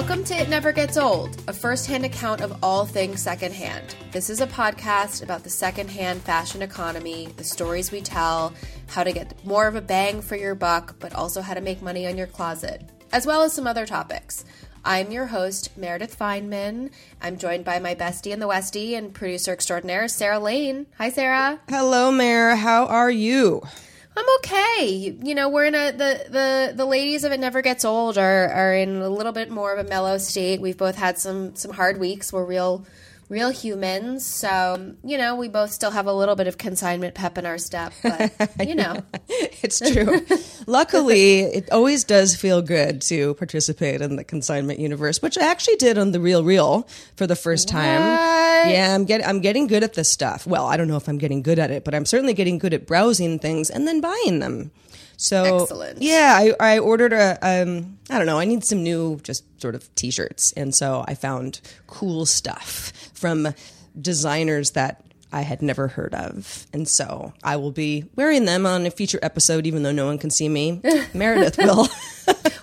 Welcome to It Never Gets Old, a first-hand account of all things secondhand. This is a podcast about the secondhand fashion economy, the stories we tell, how to get more of a bang for your buck, but also how to make money on your closet, as well as some other topics. I'm your host, Meredith Fineman. I'm joined by my bestie in the Westie and producer extraordinaire, Sarah Lane. Hi, Sarah. Hello, Mayor. How are you? I'm okay. You, know, we're in a the the the ladies of it never gets old are are in a little bit more of a mellow state. We've both had some some hard weeks. We're real real humans. So, you know, we both still have a little bit of consignment pep in our step, but you know. It's true. Luckily, it always does feel good to participate in the consignment universe, which I actually did on the Real Real for the first time. Yeah, I'm getting I'm getting good at this stuff. Well, I don't know if I'm getting good at it, but I'm certainly getting good at browsing things and then buying them. So Excellent. yeah, I, I ordered a um I don't know, I need some new just sort of t-shirts. And so I found cool stuff from designers that I had never heard of. And so I will be wearing them on a future episode even though no one can see me. Meredith will.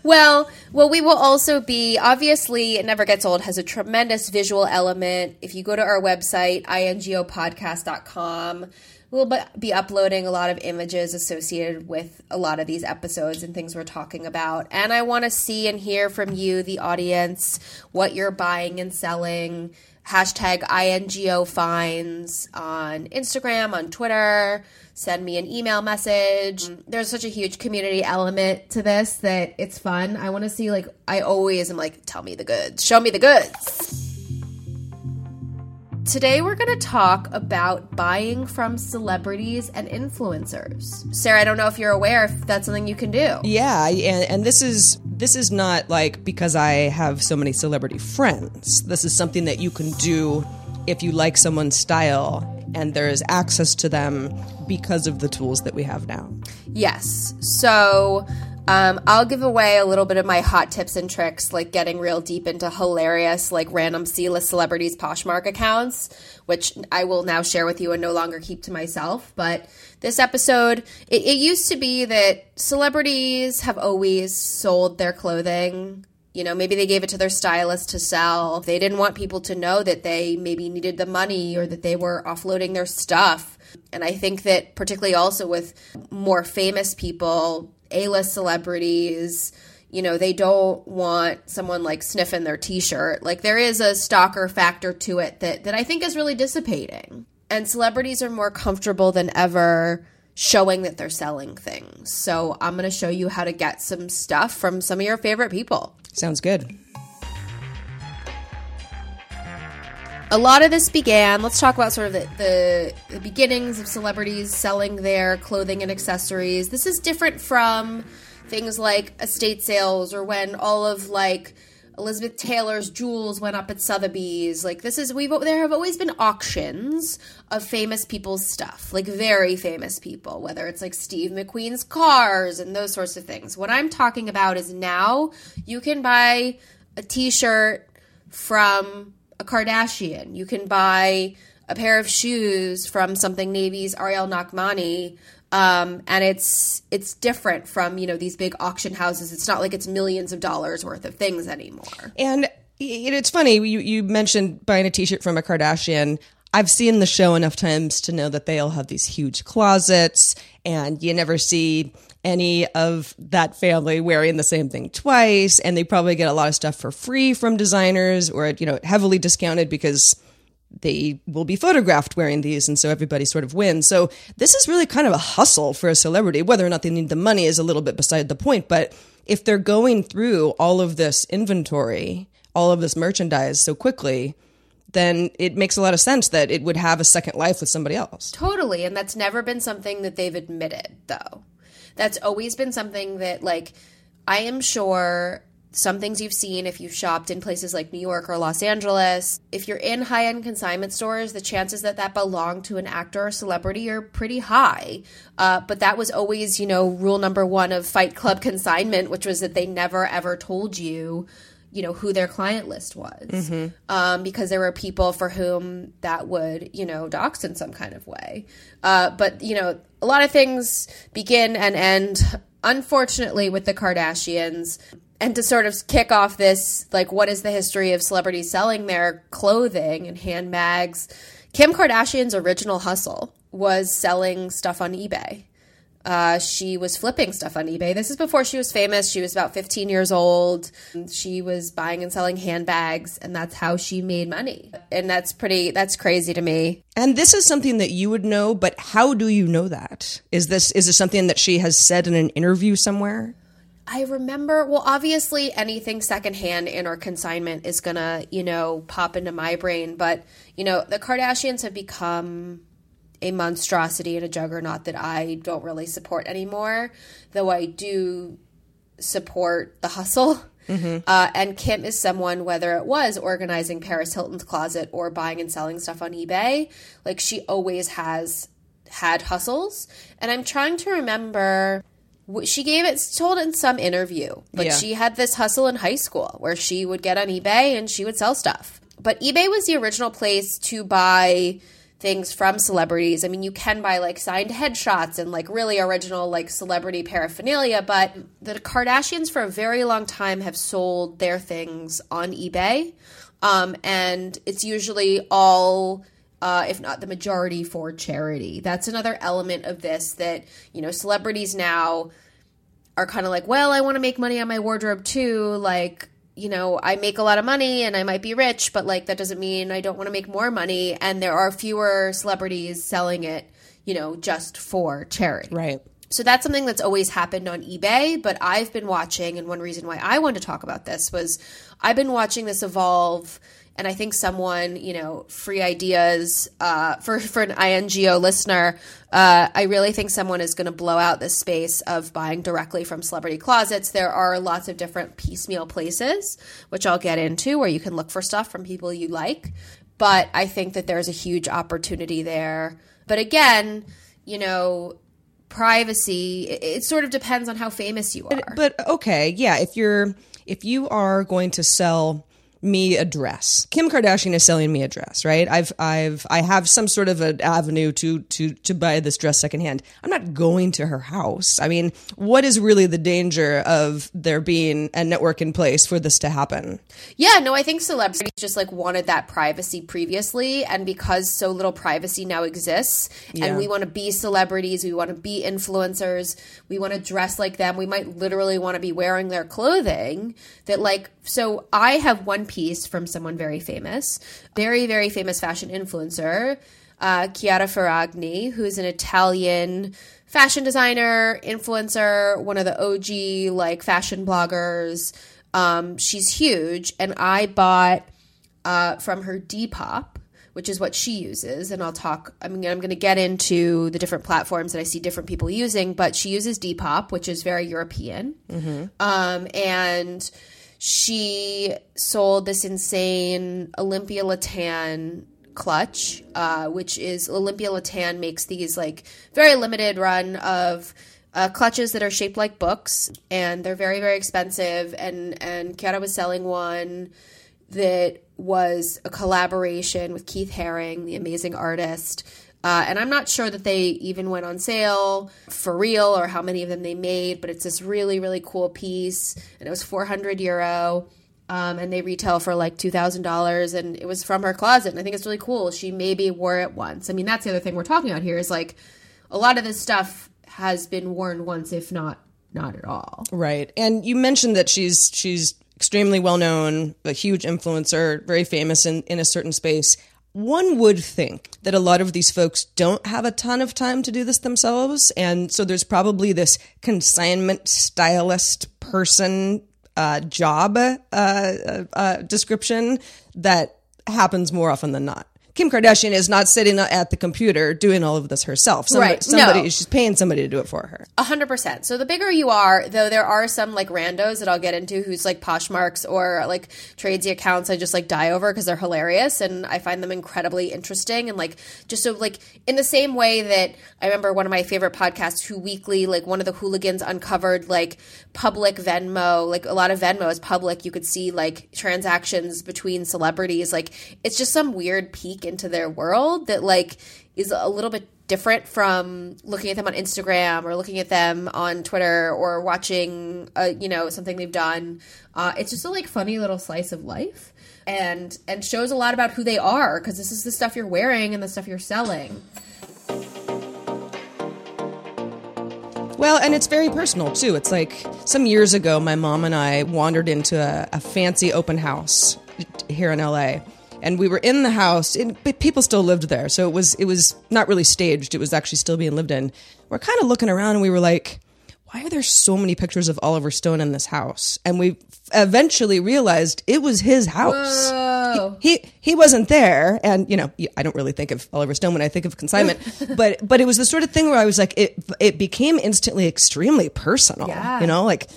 Well, well, we will also be obviously it never gets old has a tremendous visual element. If you go to our website ingopodcast.com, we'll be uploading a lot of images associated with a lot of these episodes and things we're talking about. And I want to see and hear from you, the audience, what you're buying and selling. Hashtag INGO finds on Instagram, on Twitter. Send me an email message. Mm-hmm. There's such a huge community element to this that it's fun. I want to see, like, I always am like, tell me the goods, show me the goods. Today, we're going to talk about buying from celebrities and influencers. Sarah, I don't know if you're aware if that's something you can do. Yeah, and, and this is this is not like because I have so many celebrity friends. This is something that you can do if you like someone's style and there is access to them because of the tools that we have now. Yes. So um, I'll give away a little bit of my hot tips and tricks, like getting real deep into hilarious, like random C list celebrities Poshmark accounts, which I will now share with you and no longer keep to myself. But this episode, it, it used to be that celebrities have always sold their clothing. You know, maybe they gave it to their stylist to sell. They didn't want people to know that they maybe needed the money or that they were offloading their stuff. And I think that, particularly also with more famous people, A list celebrities, you know, they don't want someone like sniffing their t shirt. Like, there is a stalker factor to it that, that I think is really dissipating. And celebrities are more comfortable than ever showing that they're selling things. So, I'm going to show you how to get some stuff from some of your favorite people. Sounds good. A lot of this began let's talk about sort of the, the, the beginnings of celebrities selling their clothing and accessories. This is different from things like estate sales or when all of like elizabeth taylor's jewels went up at sotheby's. Like this is we've there have always been auctions of famous people's stuff like very famous people whether it's like steve mcqueen's cars and those sorts of things. What i'm talking about is now you can buy a t-shirt from a Kardashian. You can buy a pair of shoes from something Navy's Arielle Nachmani. Um, and it's it's different from you know these big auction houses. It's not like it's millions of dollars worth of things anymore. And it's funny you you mentioned buying a T-shirt from a Kardashian. I've seen the show enough times to know that they all have these huge closets, and you never see any of that family wearing the same thing twice. And they probably get a lot of stuff for free from designers, or you know, heavily discounted because they will be photographed wearing these and so everybody sort of wins so this is really kind of a hustle for a celebrity whether or not they need the money is a little bit beside the point but if they're going through all of this inventory all of this merchandise so quickly then it makes a lot of sense that it would have a second life with somebody else Totally. And that's never been something that they've admitted, though. That's always been something that, like, I am sure some things you've seen if you've shopped in places like New York or Los Angeles. If you're in high end consignment stores, the chances that that belonged to an actor or celebrity are pretty high. Uh, but that was always, you know, rule number one of Fight Club consignment, which was that they never ever told you you know who their client list was um, because there were people for whom that would you know dox in some kind of way uh, but you know a lot of things begin and end unfortunately with the kardashians. And to sort of kick off this like what is the history of celebrities selling their clothing and handbags? Kim kardashian's original hustle was selling stuff on ebay uh, she was flipping stuff on eBay. This is before she was famous. She was about 15 years old. She was buying and selling handbags, and that's how she made money. And that's pretty, that's crazy to me. and this is something that you would know but how do you know that is this is this something that she has said in an interview somewhere I remember, well, obviously anything secondhand in or consignment is gonna, you know, pop into my brain. But, you know, the Kardashians have become a monstrosity and a juggernaut that I don't really support anymore, though I do support the hustle. Uh, and Kim is someone, whether it was organizing Paris Hilton's closet or buying and selling stuff on eBay, like she always has had hustles. And I'm trying to remember. She gave it told in some interview, but Yeah. she had this hustle in high school where she would get on eBay and she would sell stuff. But eBay was the original place to buy things from celebrities. I mean, you can buy like signed headshots and like really original like celebrity paraphernalia, but the Kardashians for a very long time have sold their things on eBay. Um, and it's usually all uh, if not the majority for charity. That's another element of this that, you know, celebrities now are kind of like, well, I want to make money on my wardrobe too. Like, you know, I make a lot of money and I might be rich, but like that doesn't mean I don't want to make more money. And there are fewer celebrities selling it, you know, just for charity. right So that's something that's always happened on eBay, but I've been watching, and one reason why I wanted to talk about this was I've been watching this evolve, and I think someone, you know, free ideas uh, for for an INGO listener, uh, I really think someone is going to blow out this space of buying directly from celebrity closets. There are lots of different piecemeal places, which I'll get into, where you can look for stuff from people you like, but I think that there's a huge opportunity there. But again, you know privacy it, it sort of depends on how famous you are But okay, yeah, if you're if you are going to sell me a dress. Kim Kardashian is selling me a dress, right? I've I've I have some sort of an avenue to to to buy this dress secondhand. I'm not going to her house. I mean, what is really the danger of there being a network in place for this to happen? yeah no i think celebrities just like wanted that privacy previously and because so little privacy now exists and we want to be celebrities we want to be influencers we want to dress like them we might literally want to be wearing their clothing that like so i have one piece from someone very famous very very famous fashion influencer uh, Chiara Ferragni, who's an Italian fashion designer, influencer, one of the OG like fashion bloggers. Um, she's huge, and I bought uh, from her Depop, which is what she uses. And I'll talk. I mean, I'm going to get into the different platforms that I see different people using, but she uses Depop, which is very European. Um, and she sold this insane Olympia Le-Tan clutch, uh, which is Olympia Le-Tan makes these like very limited run of uh, clutches that are shaped like books, and they're very very expensive. And and Chiara was selling one that was a collaboration with Keith Haring, the amazing artist. Uh, and I'm not sure that they even went on sale for real or how many of them they made, but it's this really, really cool piece. And it was 400 euro. Um, and they retail for like $2,000. And it was from her closet. And I think it's really cool. She maybe wore it once. I mean, that's the other thing we're talking about here is like a lot of this stuff has been worn once, if not not at all. Right. And you mentioned that she's she's extremely well known, a huge influencer, very famous in, in a certain space. One would think that a lot of these folks don't have a ton of time to do this themselves. And so there's probably this consignment stylist person uh, job uh, uh, uh description that happens more often than not. Kim Kardashian is not sitting at the computer doing all of this herself. Somebody, Right, Somebody, no. she's paying somebody to do it for her. A hundred percent. So the bigger you are, though, there are some like randos that I'll get into who's like Poshmarks or like tradesy accounts. I just like die over because they're hilarious and I find them incredibly interesting and like just so like in the same way that I remember one of my favorite podcasts, Who Weekly, like one of the hooligans uncovered like public Venmo, like a lot of Venmo is public. You could see like transactions between celebrities. Like it's just some weird into their world that like is a little bit different from looking at them on Instagram or looking at them on Twitter or watching, uh, you know, something they've done. Uh, it's just a like funny little slice of life, and and shows a lot about who they are because this is the stuff you're wearing and the stuff you're selling. Well, and it's very personal too. It's like some years ago, my mom and I wandered into a, a fancy open house here in LA, and we were in the house. And but people still lived there, so it was it was not really staged. It was actually still being lived in. We're kind of looking around, and we were like, "Why are there so many pictures of Oliver Stone in this house?" And we eventually realized it was his house. He he wasn't there, and you know I don't really think of Oliver Stone when I think of consignment, but but it was the sort of thing where I was like it it became instantly extremely personal. Yeah. You know, like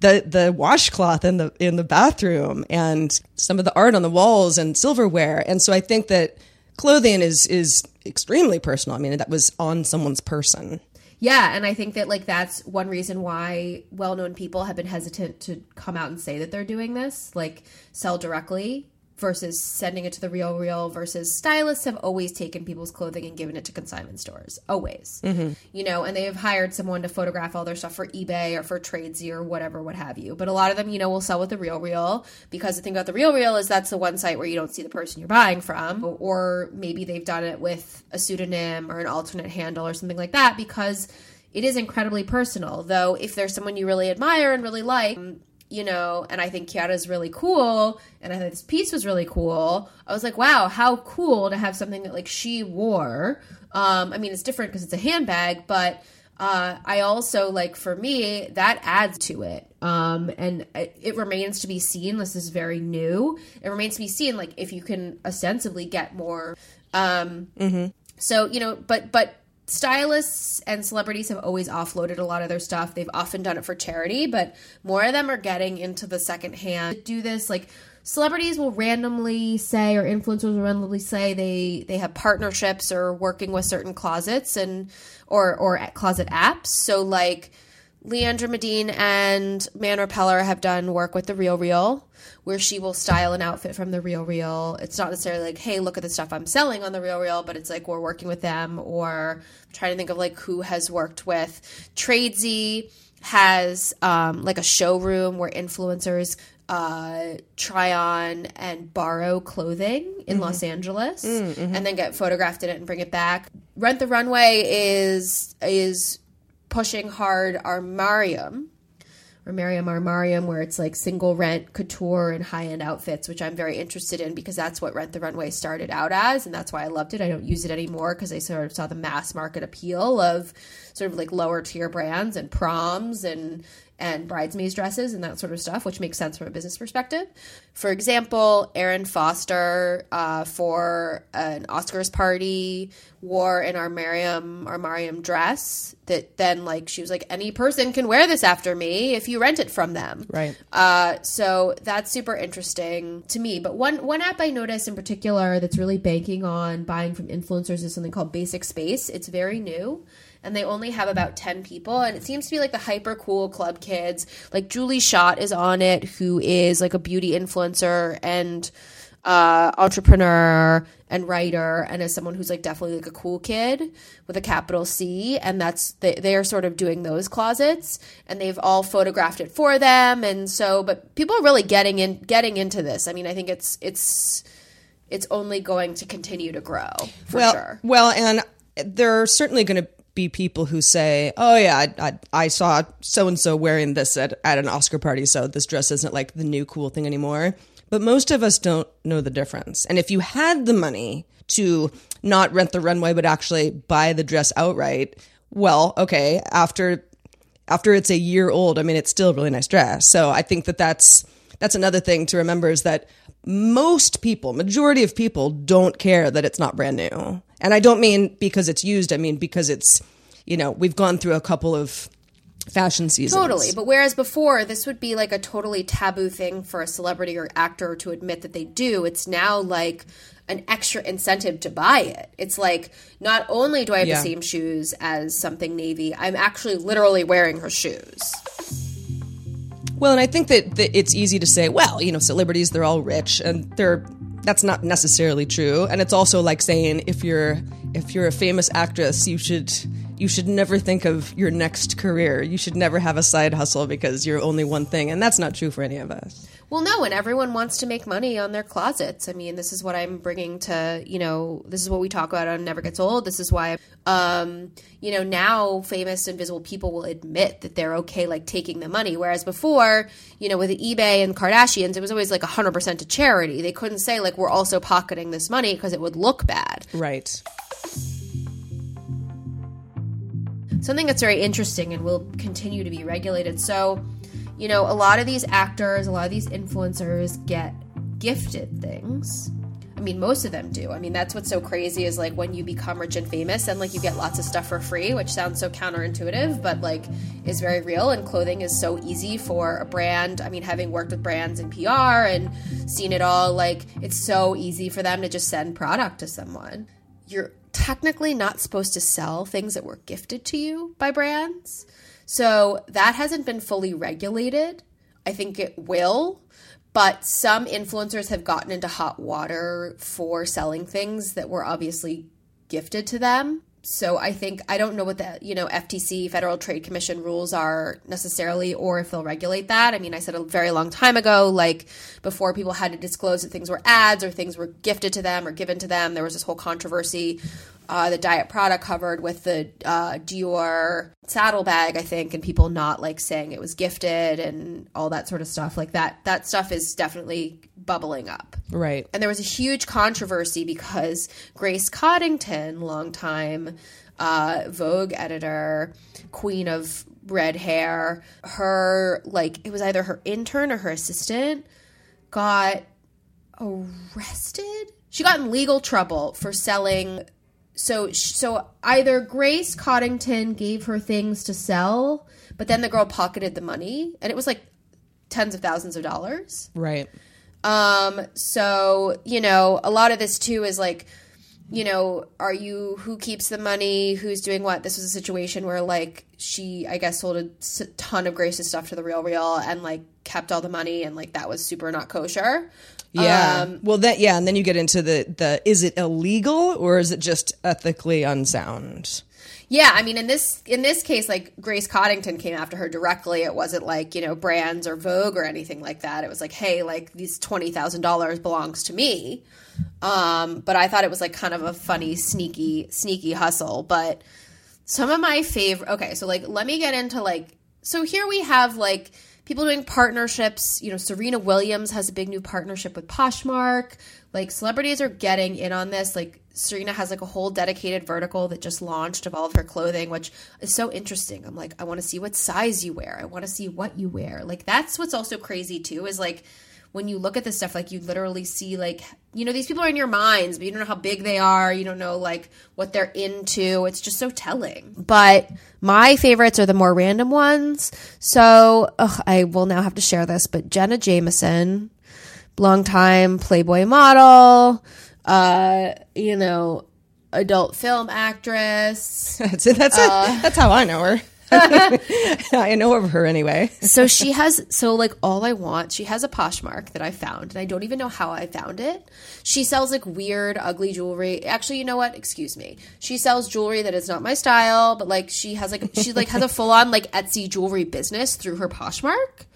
the the washcloth in the in the bathroom and some of the art on the walls and silverware, and so I think that clothing is is extremely personal. I mean that was on someone's person. Yeah, and I think that like that's one reason why well-known people have been hesitant to come out and say that they're doing this, like sell directly versus sending it to the real real versus stylists have always taken people's clothing and given it to consignment stores. Always. Mm-hmm. You know and they have hired someone to photograph all their stuff for ebay or for tradesy or whatever what have you. But a lot of them you know will sell with the real real because the thing about the real real is that's the one site where you don't see the person you're buying from. Mm-hmm. Or maybe they've done it with a pseudonym or an alternate handle or something like that because it is incredibly personal. Though if there's someone you really admire and really like you know, and I think Chiara's really cool, and I thought this piece was really cool. I was like, wow, how cool to have something that like she wore. Um, I mean, it's different because it's a handbag, but uh, I also like for me that adds to it. Um, and it, it remains to be seen. This is very new. It remains to be seen, like if you can ostensibly get more. Um, so you know, but but stylists and celebrities have always offloaded a lot of their stuff. They've often done it for charity, but more of them are getting into the second secondhand. Do this like celebrities will randomly say or influencers will randomly say they they have partnerships or working with certain closets and or or closet apps. So like Leandra Medine and Man Repeller have done work with the Real Real, where she will style an outfit from the Real Real. It's not necessarily like, hey, look at the stuff I'm selling on the Real Real, but it's like we're working with them. Or I'm trying to think of like who has worked with Tradesy has um, like a showroom where influencers uh, try on and borrow clothing in Los Angeles and then get photographed in it and bring it back. Rent the Runway is is pushing hard Armarium, Armarium Armarium, where it's like single rent couture and high end outfits, which I'm very interested in because that's what Rent the Runway started out as, and that's why I loved it. I don't use it anymore because I sort of saw the mass market appeal of sort of like lower tier brands and proms and and bridesmaids dresses and that sort of stuff, which makes sense from a business perspective. For example, Erin Foster uh, for an Oscars party wore an Armarium Armarium dress that then like she was like any person can wear this after me if you rent it from them. Right. Uh, so that's super interesting to me. But one one app I noticed in particular that's really banking on buying from influencers is something called Basic Space. It's very new. And they only have about 10 people. And it seems to be like the hyper cool club kids. Like Julie Schott is on it, who is like a beauty influencer and uh, entrepreneur and writer and as someone who's like definitely like a cool kid with a capital C and that's they, they are sort of doing those closets and they've all photographed it for them and so but people are really getting in getting into this I mean I think it's it's it's only going to continue to grow for well, sure Well, and there are certainly going to be people who say, "Oh yeah, I, I, I saw so and so wearing this at, at an Oscar party, so this dress isn't like the new cool thing anymore." But most of us don't know the difference. And if you had the money to not rent the runway but actually buy the dress outright, well, okay, after after it's a year old, I mean, it's still a really nice dress. So I think that that's that's another thing to remember is that most people, majority of people, don't care that it's not brand new. And I don't mean because it's used. I mean because it's, you know, we've gone through a couple of fashion seasons. Totally. But whereas before, this would be like a totally taboo thing for a celebrity or actor to admit that they do, it's now like an extra incentive to buy it. It's like, not only do I have Yeah. the same shoes as something navy, I'm actually literally wearing her shoes. Well, and I think that, that it's easy to say, well, you know, celebrities, they're all rich, and they're that's not necessarily true. And it's also like saying if you're if you're a famous actress, you should you should never think of your next career. You should never have a side hustle because you're only one thing, and that's not true for any of us. Well, no, and everyone wants to make money on their closets. I mean, this is what I'm bringing to, you know, this is what we talk about on Never Gets Old. This is why, um, you know, now famous and visible people will admit that they're okay, like taking the money. Whereas before, you know, with eBay and Kardashians, it was always like 100% to charity. They couldn't say, like, we're also pocketing this money because it would look bad. Right. Something that's very interesting and will continue to be regulated. So, you know, a lot of these actors, a lot of these influencers get gifted things. I mean, most of them do. I mean, that's what's so crazy is like when you become rich and famous and like you get lots of stuff for free, which sounds so counterintuitive, but like is very real. And clothing is so easy for a brand. I mean, having worked with brands in PR and seen it all, like it's so easy for them to just send product to someone. You're technically not supposed to sell things that were gifted to you by brands. So that hasn't been fully regulated. I think it will. But some influencers have gotten into hot water for selling things that were obviously gifted to them. So I think I don't know what the you know FTC Federal Trade Commission rules are necessarily, or if they'll regulate that. I mean, I said a very long time ago, like before people had to disclose that things were ads or things were gifted to them or given to them. There was this whole controversy uh, the Diet Prada covered with the uh, Dior saddlebag, I think, and people not like saying it was gifted and all that sort of stuff. Like that, that stuff is definitely bubbling up. Right. And there was a huge controversy because Grace Coddington, longtime uh, Vogue editor, queen of red hair, her, like, it was either her intern or her assistant got arrested. She got in legal trouble for selling. So, so either Grace Coddington gave her things to sell, but then the girl pocketed the money, and it was like tens of thousands of dollars. Right. Um, so, you know, a lot of this too is like, you know, are you who keeps the money, who's doing what? This was a situation where like she, I guess, sold a ton of Grace's stuff to the Real Real and like kept all the money, and like that was super not kosher. Yeah. Um, well, that yeah, and then you get into the the is it illegal or is it just ethically unsound? Yeah, I mean in this in this case, like Grace Coddington came after her directly. It wasn't like you know brands or Vogue or anything like that. It was like, hey, like these twenty thousand dollars belongs to me. Um, but I thought it was like kind of a funny, sneaky, sneaky hustle. But some of my favorite. Okay, so like let me get into like so here we have like people doing partnerships. You know, Serena Williams has a big new partnership with Poshmark. Like celebrities are getting in on this. Like Serena has like a whole dedicated vertical that just launched of all of her clothing, which is so interesting. I'm like, I want to see what size you wear. I want to see what you wear. Like that's what's also crazy too is like when you look at this stuff, like you literally see like you know these people are in your minds, but you don't know how big they are. You don't know like what they're into. It's just so telling. But my favorites are the more random ones. So ugh, I will now have to share this. But Jenna Jameson, longtime Playboy model, uh, you know, adult film actress. That's it. That's it. That's how I know her. I know of her anyway. so she has so like all I want. She has a Poshmark that I found, and I don't even know how I found it. She sells like weird, ugly jewelry. Actually, you know what? Excuse me. She sells jewelry that is not my style, but like she has like she like has a full on like Etsy jewelry business through her Poshmark,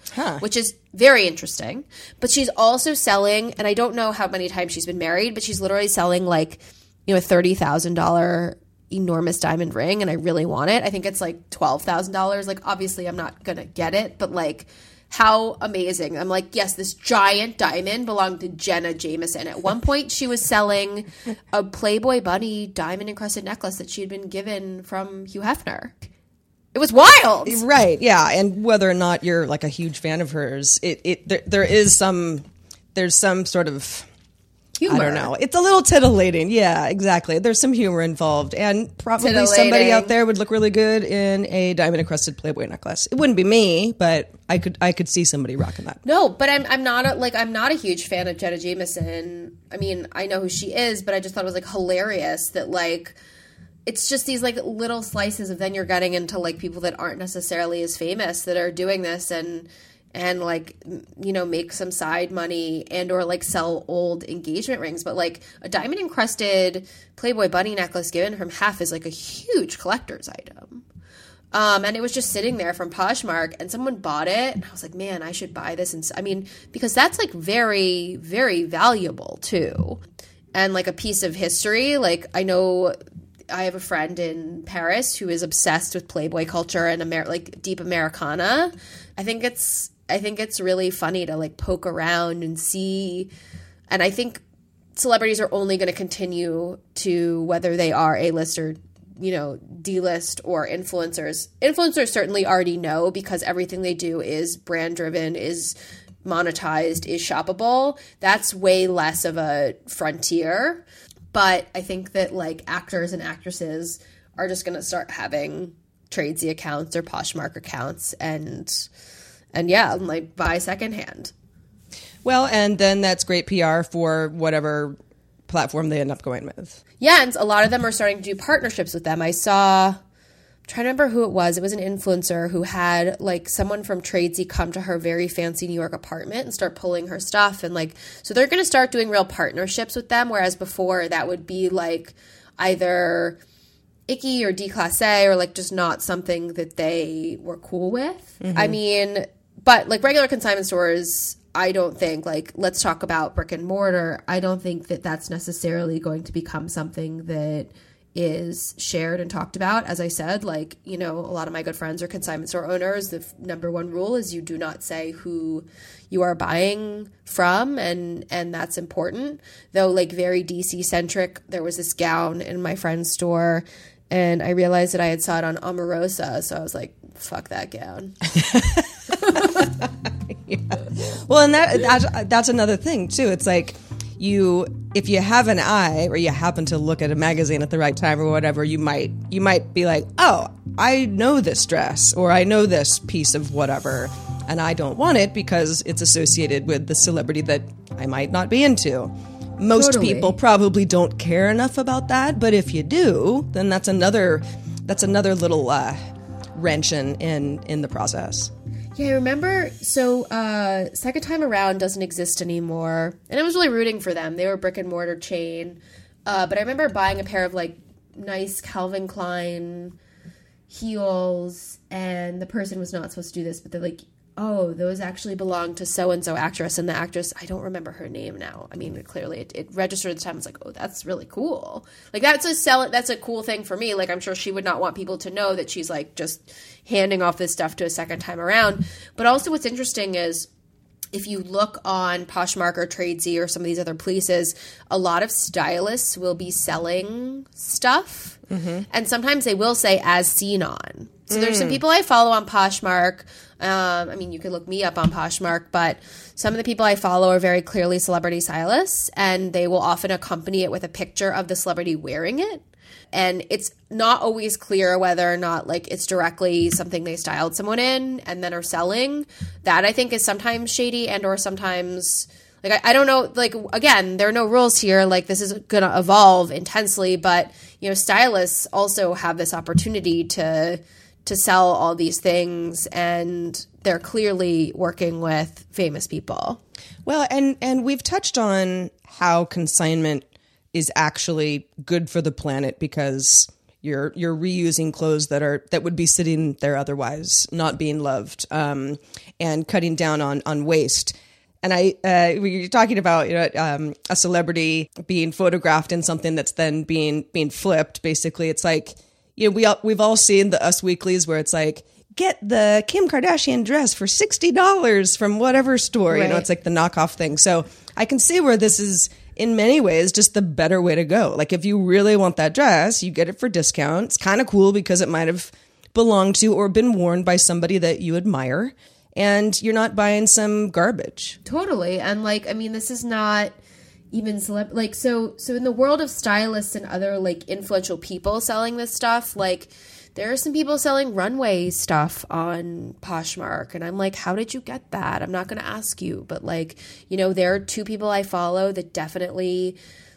which is very interesting. But she's also selling, and I don't know how many times she's been married, but she's literally selling like you know a thirty thousand dollar enormous diamond ring and I really want it. I think it's like $12,000. Like obviously I'm not going to get it, but like how amazing. I'm like, yes, this giant diamond belonged to Jenna Jameson. At one point she was selling a Playboy bunny diamond encrusted necklace that she had been given from Hugh Hefner. It was wild. Right, yeah, and whether or not you're like a huge fan of hers, it, it there, there is some there's some sort of Humor. I don't know. It's a little titillating. Yeah, exactly. There's some humor involved, and probably somebody out there would look really good in a diamond encrusted Playboy necklace. It wouldn't be me, but I could I could see somebody rocking that. No, but I'm I'm not a, like I'm not a huge fan of Jenna Jameson. I mean, I know who she is, but I just thought it was like hilarious that like it's just these like little slices of then you're getting into like people that aren't necessarily as famous that are doing this and and like you know make some side money and or like sell old engagement rings but like a diamond encrusted playboy bunny necklace given from Hef is like a huge collector's item um, and it was just sitting there from Poshmark, and someone bought it, and I was like, "Man, I should buy this." And I mean, because that's like very, very valuable too, and like a piece of history. Like I know, I have a friend in Paris who is obsessed with Playboy culture and Amer- like deep Americana. I think it's, I think it's really funny to like poke around and see, and I think celebrities are only going to continue to whether they are a list or you know d-list or influencers. Influencers certainly already know because everything they do is brand driven is monetized is shoppable. That's way less of a frontier. But i think that like actors and actresses are just going to start having tradesy accounts or poshmark accounts and and yeah like buy secondhand Well, and then that's great PR for whatever platform they end up going with. Yeah, and a lot of them are starting to do partnerships with them. I saw, I'm trying to remember who it was. It was an influencer who had like someone from Tradesy come to her very fancy New York apartment and start pulling her stuff. And like, so they're going to start doing real partnerships with them. Whereas before that would be like either icky or declasse or like just not something that they were cool with. Mm-hmm. I mean, but like regular consignment stores, I don't think like let's talk about brick and mortar. I don't think that that's necessarily going to become something that is shared and talked about. As I said, like, you know, a lot of my good friends are consignment store owners. The f- number one rule is you do not say who you are buying from and and that's important. Though like very DC centric, there was this gown in my friend's store and I realized that I had saw it on Omarosa, so I was like, fuck that gown. Well, and that that's, that's another thing too. It's like you if you have an eye or you happen to look at a magazine at the right time or whatever, you might you might be like, "Oh, I know this dress or I know this piece of whatever." And I don't want it because it's associated with the celebrity that I might not be into. Most Totally. people probably don't care enough about that, but if you do, then that's another that's another little uh, wrench in, in in the process. Yeah, I remember. So, uh, second time around doesn't exist anymore, and I was really rooting for them. They were brick and mortar chain, uh, but I remember buying a pair of like nice Calvin Klein heels, and the person was not supposed to do this, but they're like, "Oh, those actually belong to so and so actress," and the actress I don't remember her name now. I mean, clearly it, it registered at the time. It's like, "Oh, that's really cool." Like that's a sell. That's a cool thing for me. Like I'm sure she would not want people to know that she's like just handing off this stuff to a second time around. But also, what's interesting is if you look on Poshmark or Tradesy or some of these other places, a lot of stylists will be selling stuff, mm-hmm. and sometimes they will say "as seen on." So there's some people I follow on Poshmark. Um, I mean, you could look me up on Poshmark, but some of the people I follow are very clearly celebrity stylists, and they will often accompany it with a picture of the celebrity wearing it. And it's not always clear whether or not like it's directly something they styled someone in and then are selling. That i think is sometimes shady and or sometimes like I, I don't know like again there are no rules here. Like this is gonna evolve intensely but you know stylists also have this opportunity to to sell all these things and they're clearly working with famous people. Well, and and we've touched on how consignment is actually good for the planet because you're you're reusing clothes that are that would be sitting there otherwise not being loved um, and cutting down on on waste and I, uh, are talking about you know, um, a celebrity being photographed in something that's then being being flipped. Basically, it's like you know we all, we've all seen the Us Weeklies where it's like get the Kim Kardashian dress for sixty dollars from whatever store. You know, it's like the knockoff thing. So I can see where this is in many ways just the better way to go. Like if you really want that dress, you get it for discount. It's kind of cool because it might have belonged to or been worn by somebody that you admire. And you're not buying some garbage. Totally. And like I mean this is not even celeb like so so in the world of stylists and other like influential people selling this stuff like there are some people selling runway stuff on Poshmark and I'm like how did you get that? I'm not going to ask you, but like you know there are two people I follow that definitely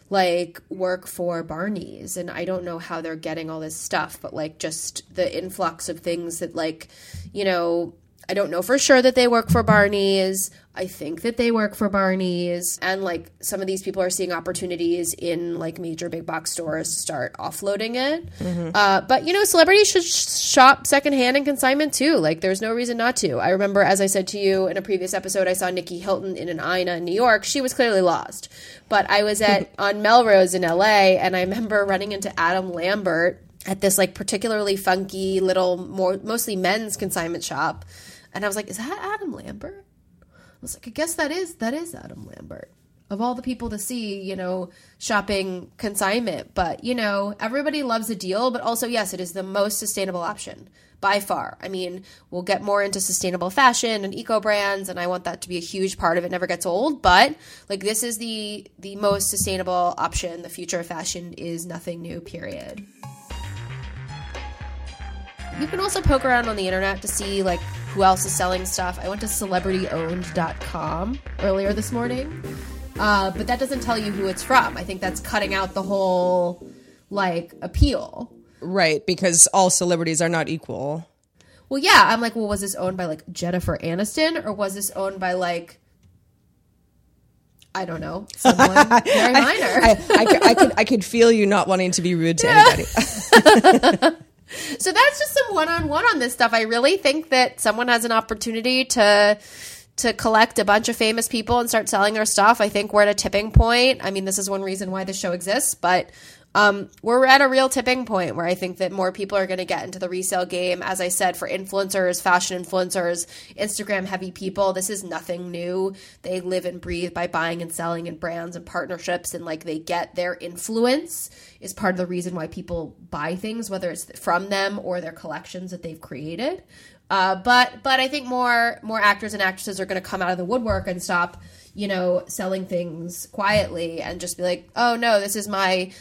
like work for Barney's and I don't know how they're getting all this stuff, but like just the influx of things that like, you know, I don't know for sure that they work for Barney's. I think that they work for Barney's. And like some of these people are seeing opportunities in like major big box stores to start offloading it. Uh, but you know, celebrities should sh- shop secondhand and consignment too. Like there's no reason not to. I remember, as I said to you in a previous episode, I saw Nikki Hilton in an Ina in New York. She was clearly lost. But I was at on Melrose in LA and I remember running into Adam Lambert at this like particularly funky little more mostly men's consignment shop and i was like is that adam lambert? I was like i guess that is that is adam lambert. Of all the people to see you know shopping consignment. But you know everybody loves a deal but also yes it is the most sustainable option by far. I mean we'll get more into sustainable fashion and eco brands and i want that to be a huge part of it never gets old. But like this is the the most sustainable option. The future of fashion is nothing new period. You can also poke around on the internet to see like who else is selling stuff. I went to celebrityowned.com earlier this morning, uh, but that doesn't tell you who it's from. I think that's cutting out the whole like appeal. Right, because all celebrities are not equal. Well, yeah, I'm like, well, was this owned by like Jennifer Aniston or was this owned by like I don't know someone very minor? I, I, could, I could I could feel you not wanting to be rude to anybody. So that's just some one-on-one on this stuff. I really think that someone has an opportunity to to collect a bunch of famous people and start selling their stuff. I think we're at a tipping point. I mean, this is one reason why the show exists, but um, we're at a real tipping point where I think that more people are going to get into the resale game. As I said, for influencers, fashion influencers, Instagram heavy people, this is nothing new. They live and breathe by buying and selling and brands and partnerships, and like they get their influence is part of the reason why people buy things, whether it's from them or their collections that they've created. Uh, but but I think more more actors and actresses are going to come out of the woodwork and stop, you know, selling things quietly and just be like, oh no, this is my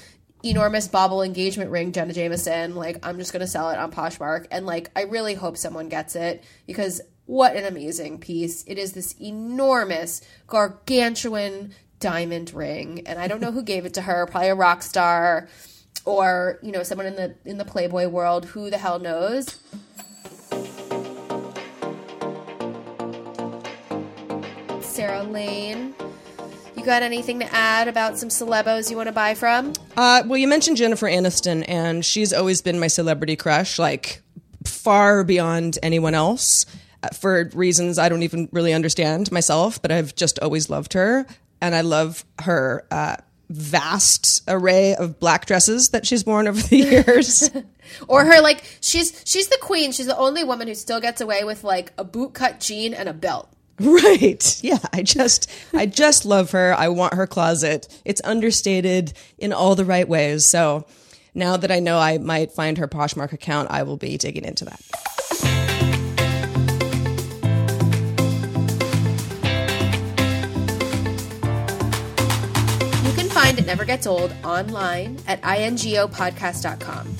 enormous bauble engagement ring, Jenna Jameson. Like I'm just to sell it on Poshmark, and like I really hope someone gets it because what an amazing piece! It is this enormous, gargantuan diamond ring, and I don't know who gave it to her. Probably a rock star. Or you know someone in the in the Playboy world, who the hell knows? Sarah Lane. Got anything to add about some celebos you want to buy from? Uh, well, you mentioned Jennifer Aniston, and she's always been my celebrity crush, like far beyond anyone else, uh, for reasons I don't even really understand myself. But I've just always loved her, and I love her uh, vast array of black dresses that she's worn over the years. Or her like she's she's the queen. She's the only woman who still gets away with like a bootcut jean and a belt. Right. Yeah, I just I just love her. I want her closet. It's understated in all the right ways. So now that I know I might find her Poshmark account, I will be digging into that. You can find It Never Gets Old online at ingopodcast.com.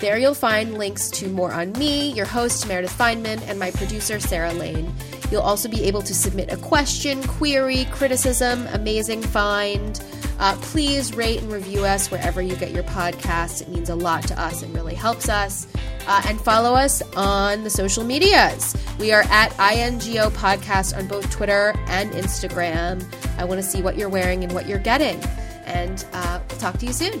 There you'll find links to more on me, your host Meredith Fineman, and my producer Sarah Lane. You'll also be able to submit a question, query, criticism, amazing find. Uh, please rate and review us wherever you get your podcasts. It means a lot to us and really helps us. Uh, and follow us on the social medias. We are at INGO Podcast on both Twitter and Instagram. I want to see what you're wearing and what you're getting. And uh, we'll talk to you soon.